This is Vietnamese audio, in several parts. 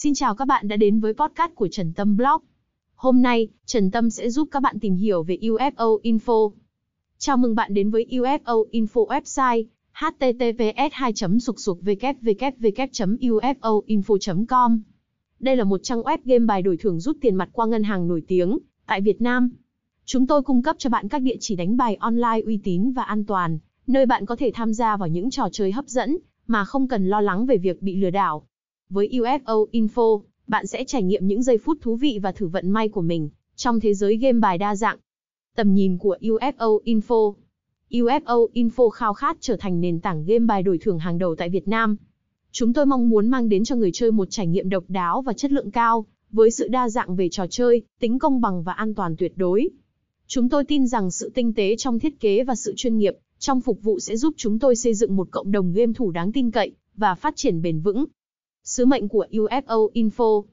Xin chào các bạn đã đến với podcast của Trần Tâm Blog. Hôm nay, Trần Tâm sẽ giúp các bạn tìm hiểu về UFO Info. Chào mừng bạn đến với UFO Info website https 2 sục sục www info com Đây là một trang web game bài đổi thưởng rút tiền mặt qua ngân hàng nổi tiếng tại Việt Nam. Chúng tôi cung cấp cho bạn các địa chỉ đánh bài online uy tín và an toàn, nơi bạn có thể tham gia vào những trò chơi hấp dẫn mà không cần lo lắng về việc bị lừa đảo. Với UFO Info, bạn sẽ trải nghiệm những giây phút thú vị và thử vận may của mình trong thế giới game bài đa dạng. Tầm nhìn của UFO Info UFO Info khao khát trở thành nền tảng game bài đổi thưởng hàng đầu tại Việt Nam. Chúng tôi mong muốn mang đến cho người chơi một trải nghiệm độc đáo và chất lượng cao, với sự đa dạng về trò chơi, tính công bằng và an toàn tuyệt đối. Chúng tôi tin rằng sự tinh tế trong thiết kế và sự chuyên nghiệp trong phục vụ sẽ giúp chúng tôi xây dựng một cộng đồng game thủ đáng tin cậy và phát triển bền vững. Sứ mệnh của UFO Info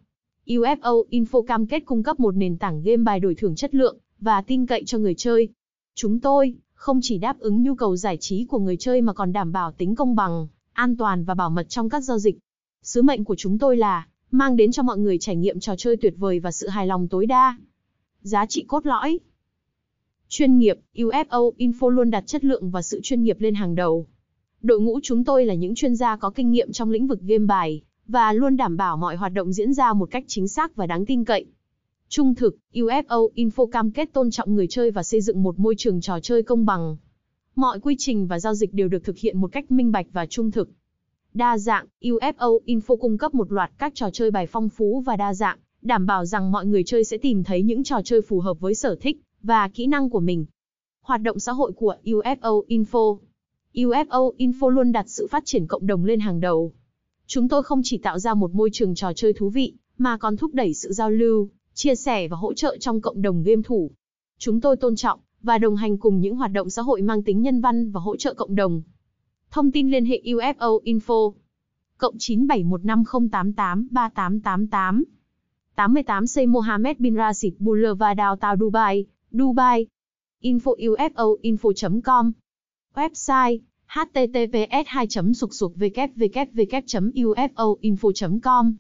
UFO Info cam kết cung cấp một nền tảng game bài đổi thưởng chất lượng và tin cậy cho người chơi. Chúng tôi không chỉ đáp ứng nhu cầu giải trí của người chơi mà còn đảm bảo tính công bằng, an toàn và bảo mật trong các giao dịch. Sứ mệnh của chúng tôi là mang đến cho mọi người trải nghiệm trò chơi tuyệt vời và sự hài lòng tối đa. Giá trị cốt lõi Chuyên nghiệp, UFO Info luôn đặt chất lượng và sự chuyên nghiệp lên hàng đầu. Đội ngũ chúng tôi là những chuyên gia có kinh nghiệm trong lĩnh vực game bài, và luôn đảm bảo mọi hoạt động diễn ra một cách chính xác và đáng tin cậy. Trung thực, UFO Info cam kết tôn trọng người chơi và xây dựng một môi trường trò chơi công bằng. Mọi quy trình và giao dịch đều được thực hiện một cách minh bạch và trung thực. Đa dạng, UFO Info cung cấp một loạt các trò chơi bài phong phú và đa dạng, đảm bảo rằng mọi người chơi sẽ tìm thấy những trò chơi phù hợp với sở thích và kỹ năng của mình. Hoạt động xã hội của UFO Info UFO Info luôn đặt sự phát triển cộng đồng lên hàng đầu. Chúng tôi không chỉ tạo ra một môi trường trò chơi thú vị, mà còn thúc đẩy sự giao lưu, chia sẻ và hỗ trợ trong cộng đồng game thủ. Chúng tôi tôn trọng và đồng hành cùng những hoạt động xã hội mang tính nhân văn và hỗ trợ cộng đồng. Thông tin liên hệ UFO Info cộng 9715088388 88 xây Mohammed bin Rashid Boulevard Downtown Dubai, Dubai. Info UFO info.com Website https 2 sục sục www ufoinfo com